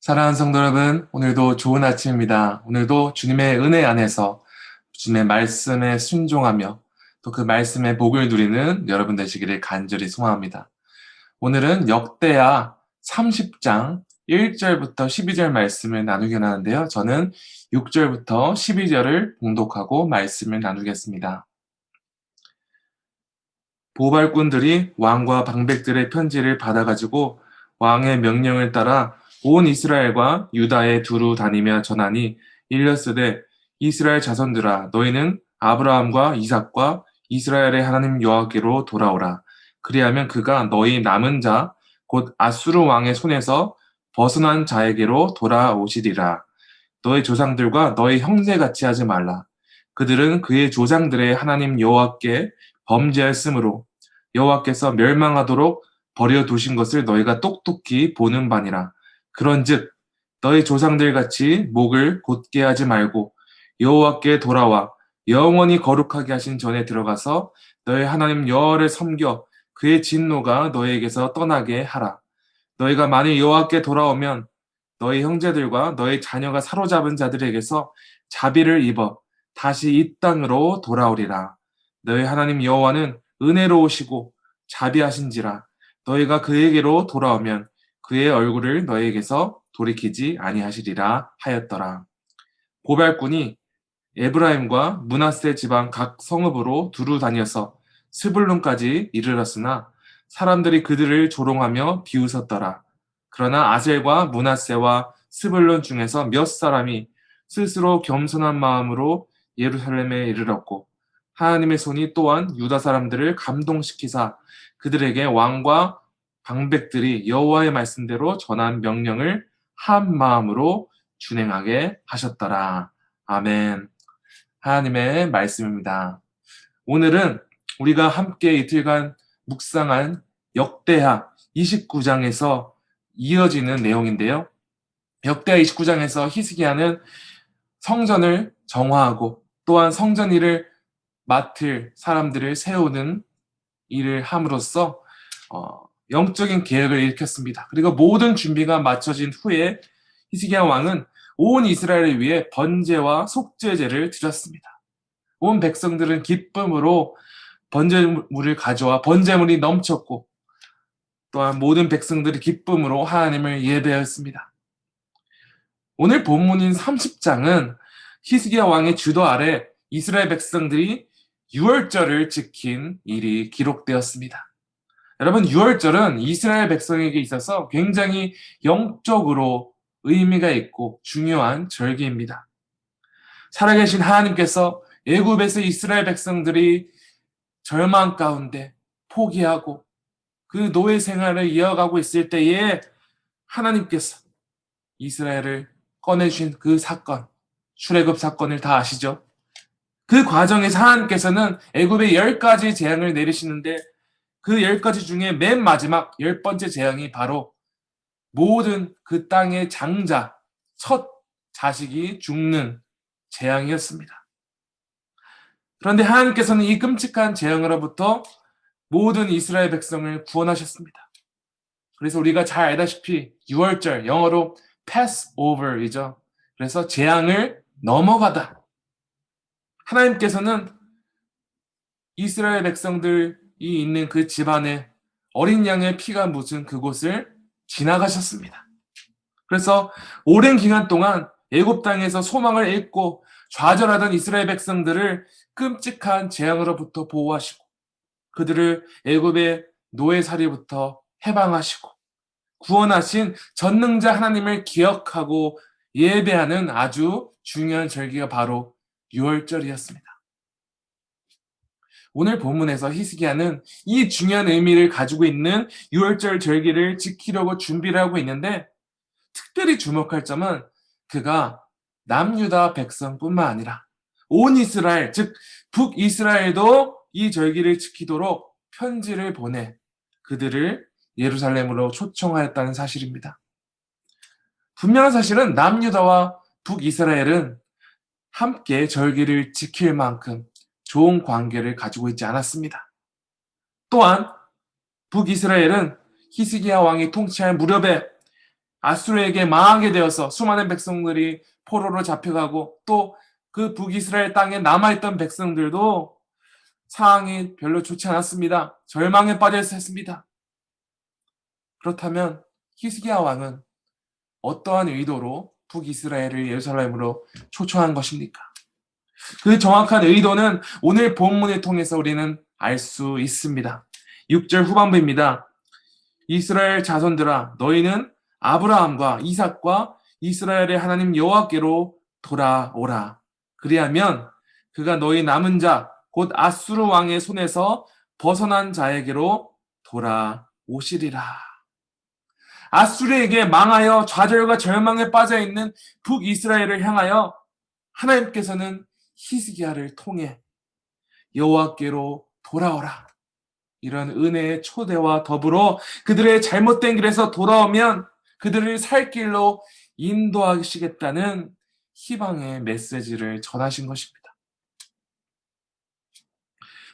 사랑하는 성도 여러분, 오늘도 좋은 아침입니다. 오늘도 주님의 은혜 안에서 주님의 말씀에 순종하며 또 그 말씀의 복을 누리는 여러분 되시기를 간절히 소망합니다. 오늘은 역대하 30장 1절부터 12절 말씀을 나누게 하는데요. 저는 6절부터 12절을 봉독하고 말씀을 나누겠습니다. 보발꾼들이 왕과 방백들의 편지를 받아가지고 왕의 명령을 따라 온 이스라엘과 유다에 두루 다니며 전하니 일렀으되 이스라엘 자손들아 너희는 아브라함과 이삭과 이스라엘의 하나님 여호와께로 돌아오라. 그리하면 그가 너희 남은 자 곧 아수르 왕의 손에서 벗어난 자에게로 돌아오시리라. 너희 조상들과 너희 형제같이 하지 말라. 그들은 그의 조상들의 하나님 여호와께 범죄하였으므로 여호와께서 멸망하도록 버려 두신 것을 너희가 똑똑히 보는 바니라 그런즉 너희 조상들 같이 목을 곧게 하지 말고 여호와께 돌아와 영원히 거룩하게 하신 전에 들어가서 너희 하나님 여호와를 섬겨 그의 진노가 너희에게서 떠나게 하라. 너희가 만일 여호와께 돌아오면 너희 형제들과 너희 자녀가 사로잡은 자들에게서 자비를 입어 다시 이 땅으로 돌아오리라. 너희 하나님 여호와는 은혜로우시고 자비하신지라 너희가 그에게로 돌아오면 그의 얼굴을 너희에게서 돌이키지 아니하시리라 하였더라. 보발꾼이 에브라임과 문하세 지방 각 성읍으로 두루 다녀서 스불론까지 이르렀으나 사람들이 그들을 조롱하며 비웃었더라. 그러나 아셀과 문하세와 스불론 중에서 몇 사람이 스스로 겸손한 마음으로 예루살렘에 이르렀고 하나님의 손이 또한 유다 사람들을 감동시키사 그들에게 왕과 방백들이 여호와의 말씀대로 전한 명령을 한 마음으로 준행하게 하셨더라. 아멘. 하나님의 말씀입니다. 오늘은 우리가 함께 이틀간 묵상한 역대하 29장에서 이어지는 내용인데요. 역대하 29장에서 히스기야는 성전을 정화하고 또한 성전 일을 맡을 사람들을 세우는 일을 함으로써 어, 영적인 계획을 일으켰습니다. 그리고 모든 준비가 마쳐진 후에 히스기야 왕은 온 이스라엘을 위해 번제와 속죄제를 드렸습니다. 온 백성들은 기쁨으로 번제물을 가져와 번제물이 넘쳤고 또한 모든 백성들이 기쁨으로 하나님을 예배했습니다. 오늘 본문인 30장은 히스기야 왕의 주도 아래 이스라엘 백성들이 유월절을 지킨 일이 기록되었습니다. 여러분, 유월절은 이스라엘 백성에게 있어서 굉장히 영적으로 의미가 있고 중요한 절기입니다. 살아계신 하나님께서 애굽에서 이스라엘 백성들이 절망 가운데 포기하고 그 노예 생활을 이어가고 있을 때에 하나님께서 이스라엘을 꺼내주신 그 사건, 출애굽 사건을 다 아시죠? 그 과정에서 하나님께서는 애굽에 열 가지 재앙을 내리시는데 그 열 가지 중에 맨 마지막 열 번째 재앙이 바로 모든 그 땅의 장자, 첫 자식이 죽는 재앙이었습니다. 그런데 하나님께서는 이 끔찍한 재앙으로부터 모든 이스라엘 백성을 구원하셨습니다. 그래서 우리가 잘 알다시피 6월절 영어로 Passover이죠. 그래서 재앙을 넘어가다. 하나님께서는 이스라엘 백성들 이 있는 그 집안에 어린 양의 피가 묻은 그곳을 지나가셨습니다. 그래서 오랜 기간 동안 애굽 땅에서 소망을 잃고 좌절하던 이스라엘 백성들을 끔찍한 재앙으로부터 보호하시고 그들을 애굽의 노예살이부터 해방하시고 구원하신 전능자 하나님을 기억하고 예배하는 아주 중요한 절기가 바로 6월절이었습니다. 오늘 본문에서 히스기야는 이 중요한 의미를 가지고 있는 6월절 절기를 지키려고 준비를 하고 있는데 특별히 주목할 점은 그가 남유다 백성뿐만 아니라 온 이스라엘, 즉 북이스라엘도 이 절기를 지키도록 편지를 보내 그들을 예루살렘으로 초청하였다는 사실입니다. 분명한 사실은 남유다와 북이스라엘은 함께 절기를 지킬 만큼 좋은 관계를 가지고 있지 않았습니다. 또한 북이스라엘은 히스기야 왕이 통치할 무렵에 아수르에게 망하게 되어서 수많은 백성들이 포로로 잡혀가고 또 그 북이스라엘 땅에 남아있던 백성들도 상황이 별로 좋지 않았습니다. 절망에 빠져 있었습니다. 그렇다면 히스기야 왕은 어떠한 의도로 북이스라엘을 예루살렘으로 초청한 것입니까? 그 정확한 의도는 오늘 본문을 통해서 우리는 알 수 있습니다. 6절 후반부입니다. 이스라엘 자손들아 너희는 아브라함과 이삭과 이스라엘의 하나님 여호와께로 돌아오라. 그리하면 그가 너희 남은 자 곧 아수르 왕의 손에서 벗어난 자에게로 돌아오시리라. 아수르에게 망하여 좌절과 절망에 빠져 있는 북이스라엘을 향하여 하나님께서는 히스기야를 통해 여호와께로 돌아오라. 이런 은혜의 초대와 더불어 그들의 잘못된 길에서 돌아오면 그들을 살 길로 인도하시겠다는 희망의 메시지를 전하신 것입니다.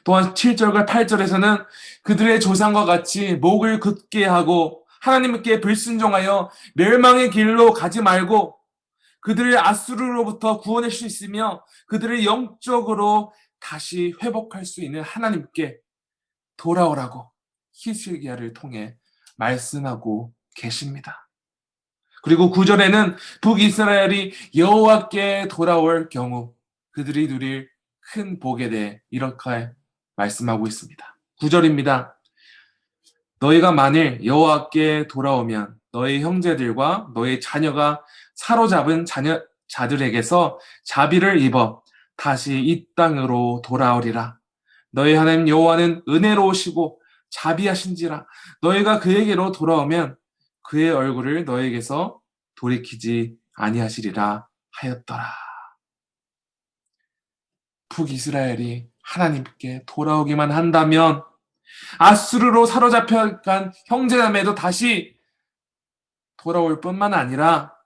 또한 7절과 8절에서는 그들의 조상과 같이 목을 굳게 하고 하나님께 불순종하여 멸망의 길로 가지 말고 그들을 아수르로부터 구원할 수 있으며 그들을 영적으로 다시 회복할 수 있는 하나님께 돌아오라고 히스기야를 통해 말씀하고 계십니다. 그리고 9절에는 북이스라엘이 여호와께 돌아올 경우 그들이 누릴 큰 복에 대해 이렇게 말씀하고 있습니다. 9절입니다. 너희가 만일 여호와께 돌아오면 너희 형제들과 너희 자녀가 사로잡은 자녀 자들에게서 자비를 입어 다시 이 땅으로 돌아오리라. 너희 하나님 여호와는 은혜로우시고 자비하신지라 너희가 그에게로 돌아오면 그의 얼굴을 너에게서 돌이키지 아니하시리라 하였더라. 북이스라엘이 하나님께 돌아오기만 한다면 아수르로 사로잡혀간 형제자매도 다시 돌아올 뿐만 아니라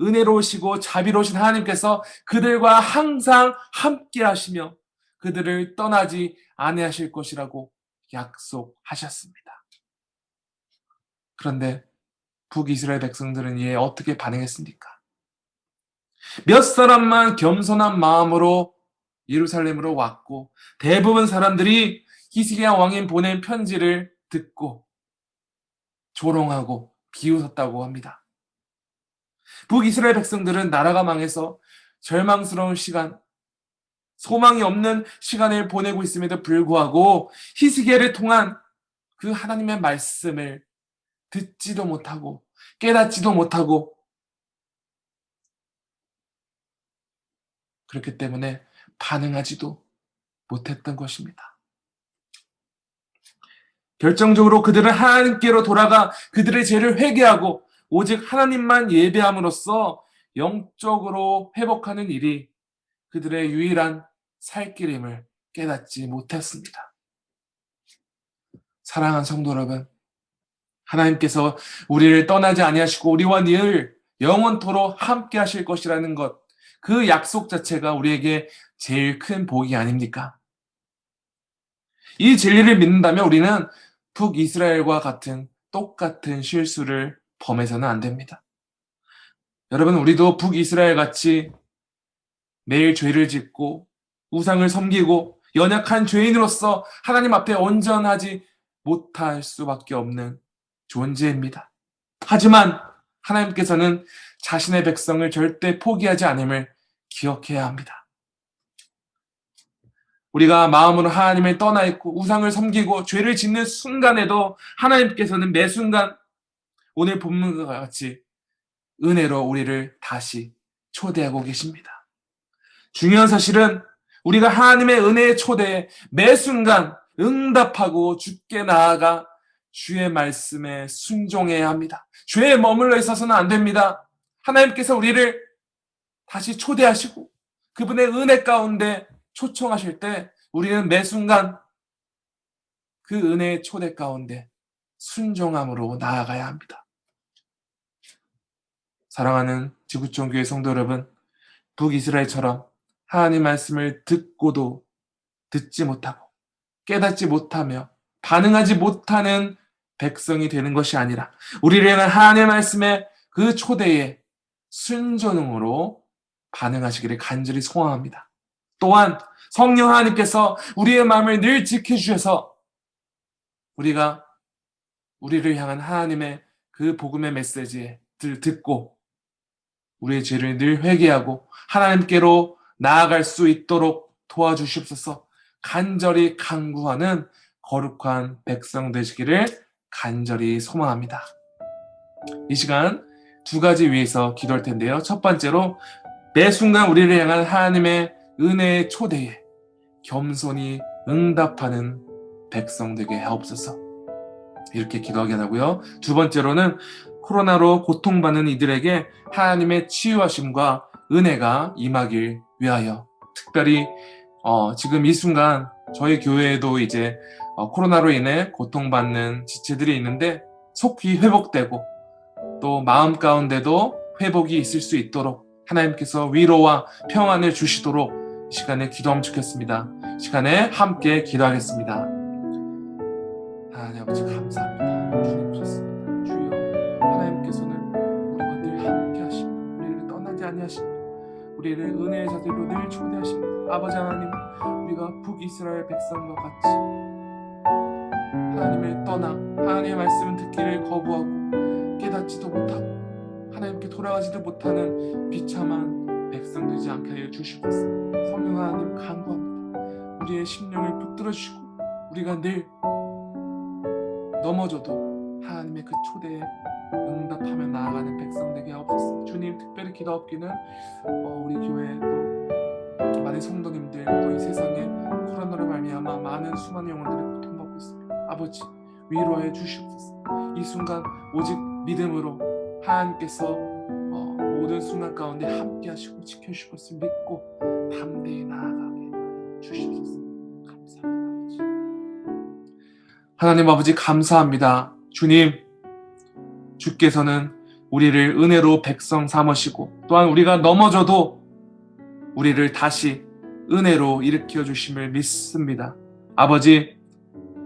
은혜로우시고 자비로우신 하나님께서 그들과 항상 함께 하시며 그들을 떠나지 아니하실 것이라고 약속하셨습니다. 그런데 북이스라엘 백성들은 이에 어떻게 반응했습니까? 몇 사람만 겸손한 마음으로 예루살렘으로 왔고 대부분 사람들이 히스기야 왕이 보낸 편지를 듣고 조롱하고 비웃었다고 합니다. 북이스라엘 백성들은 나라가 망해서 절망스러운 시간, 소망이 없는 시간을 보내고 있음에도 불구하고 히스기야를 통한 그 하나님의 말씀을 듣지도 못하고 깨닫지도 못하고 그렇기 때문에 반응하지도 못했던 것입니다. 결정적으로 그들은 하나님께로 돌아가 그들의 죄를 회개하고 오직 하나님만 예배함으로써 영적으로 회복하는 일이 그들의 유일한 살 길임을 깨닫지 못했습니다. 사랑하는 성도 여러분, 하나님께서 우리를 떠나지 아니하시고 우리와 늘 영원토록 함께 하실 것이라는 것, 그 약속 자체가 우리에게 제일 큰 복이 아닙니까? 이 진리를 믿는다면 우리는 북이스라엘과 같은 똑같은 실수를 범해서는 안 됩니다. 여러분, 우리도 북이스라엘 같이 매일 죄를 짓고 우상을 섬기고 연약한 죄인으로서 하나님 앞에 온전하지 못할 수밖에 없는 존재입니다. 하지만 하나님께서는 자신의 백성을 절대 포기하지 않음을 기억해야 합니다. 우리가 마음으로 하나님을 떠나 있고 우상을 섬기고 죄를 짓는 순간에도 하나님께서는 매 순간 오늘 본문과 같이 은혜로 우리를 다시 초대하고 계십니다. 중요한 사실은 우리가 하나님의 은혜의 초대에 매 순간 응답하고 죽게 나아가 주의 말씀에 순종해야 합니다. 죄에 머물러 있어서는 안 됩니다. 하나님께서 우리를 다시 초대하시고 그분의 은혜 가운데 초청하실 때 우리는 매 순간 그 은혜의 초대 가운데 순종함으로 나아가야 합니다. 사랑하는 지구촌 교회 성도 여러분, 북이스라엘처럼 하나님 말씀을 듣고도 듣지 못하고 깨닫지 못하며 반응하지 못하는 백성이 되는 것이 아니라 우리를 향한 하나님의 말씀에 그 초대에 순전응으로 반응하시기를 간절히 소원합니다. 또한 성령 하나님께서 우리의 마음을 늘 지켜주셔서 우리가 우리를 향한 하나님의 그 복음의 메시지를 듣고 우리의 죄를 늘 회개하고 하나님께로 나아갈 수 있도록 도와주시옵소서 간절히 간구하는 거룩한 백성 되시기를 간절히 소망합니다. 이 시간 두 가지 위해서 기도할 텐데요. 첫 번째로 매 순간 우리를 향한 하나님의 은혜의 초대에 겸손히 응답하는 백성 되게 하옵소서. 이렇게 기도하게 하고요. 두 번째로는 코로나로 고통받는 이들에게 하나님의 치유하심과 은혜가 임하길 위하여 특별히 어, 지금 이 순간 저희 교회에도 이제 어, 코로나로 인해 고통받는 지체들이 있는데 속히 회복되고 또 마음 가운데도 회복이 있을 수 있도록 하나님께서 위로와 평안을 주시도록 이 시간에 기도하면 좋겠습니다. 시간에 함께 기도하겠습니다. 하나님 아버지 감사합니다. 우리를 은혜의 자리로 늘 초대하십니다. 아버지 하나님 우리가 북이스라엘 백성과 같이 하나님을 떠나 하나님의 말씀을 듣기를 거부하고 깨닫지도 못하고 하나님께 돌아가지도 못하는 비참한 백성 되지 않게 하여 주시옵소서. 성령 하나님 간구합니다. 우리의 심령을 붙들어 주시고 우리가 늘 넘어져도 하나님의 그 초대에 응답하며 나아가는 백성 되게 하옵소서. 주님 특별히 기도하옵기는 어, 우리 교회 또 많은 성도님들 또 이 세상에 코로나로 말미암아 많은 수많은 영혼들이 고통받고 있습니다. 아버지 위로하여 주시옵소서. 이 순간 오직 믿음으로 하나님께서 어, 모든 순간 가운데 함께 하시고 지켜주실 것을 믿고 담대히 나아가게 주시옵소서. 감사합니다. 아버지. 하나님 아버지 감사합니다. 주님 주께서는 우리를 은혜로 백성 삼으시고 또한 우리가 넘어져도 우리를 다시 은혜로 일으켜 주심을 믿습니다. 아버지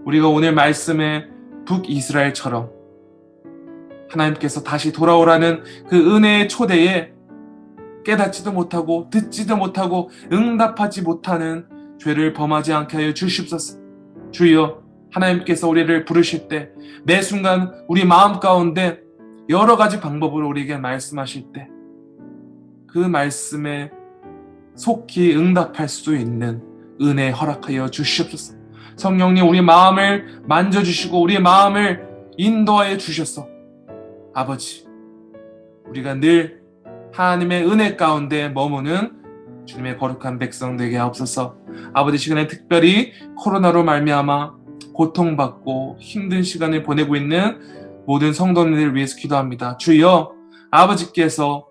우리가 오늘 말씀에 북이스라엘처럼 하나님께서 다시 돌아오라는 그 은혜의 초대에 깨닫지도 못하고 듣지도 못하고 응답하지 못하는 죄를 범하지 않게 하여 주시옵소서. 주여 하나님께서 우리를 부르실 때 매 순간 우리 마음 가운데 여러 가지 방법으로 우리에게 말씀하실 때 그 말씀에 속히 응답할 수 있는 은혜 허락하여 주시옵소서. 성령님 우리 마음을 만져주시고 우리 마음을 인도하여 주셔서 아버지 우리가 늘 하나님의 은혜 가운데 머무는 주님의 거룩한 백성 되게 하옵소서. 아버지 시간에 특별히 코로나로 말미암아 고통받고 힘든 시간을 보내고 있는 모든 성도님들을 위해서 기도합니다. 주여 아버지께서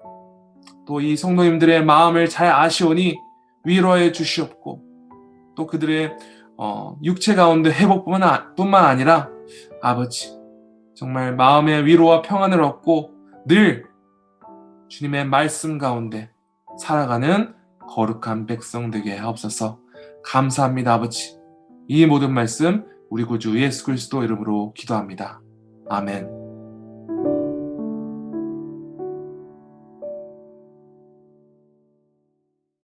또 이 성도님들의 마음을 잘 아시오니 위로해 주시옵고 또 그들의 어, 육체 가운데 회복뿐만 아- 뿐만 아니라 아버지 정말 마음의 위로와 평안을 얻고 늘 주님의 말씀 가운데 살아가는 거룩한 백성 되게 하옵소서 감사합니다 아버지 이 모든 말씀 우리 구주 예수 그리스도 이름으로 기도합니다. 아멘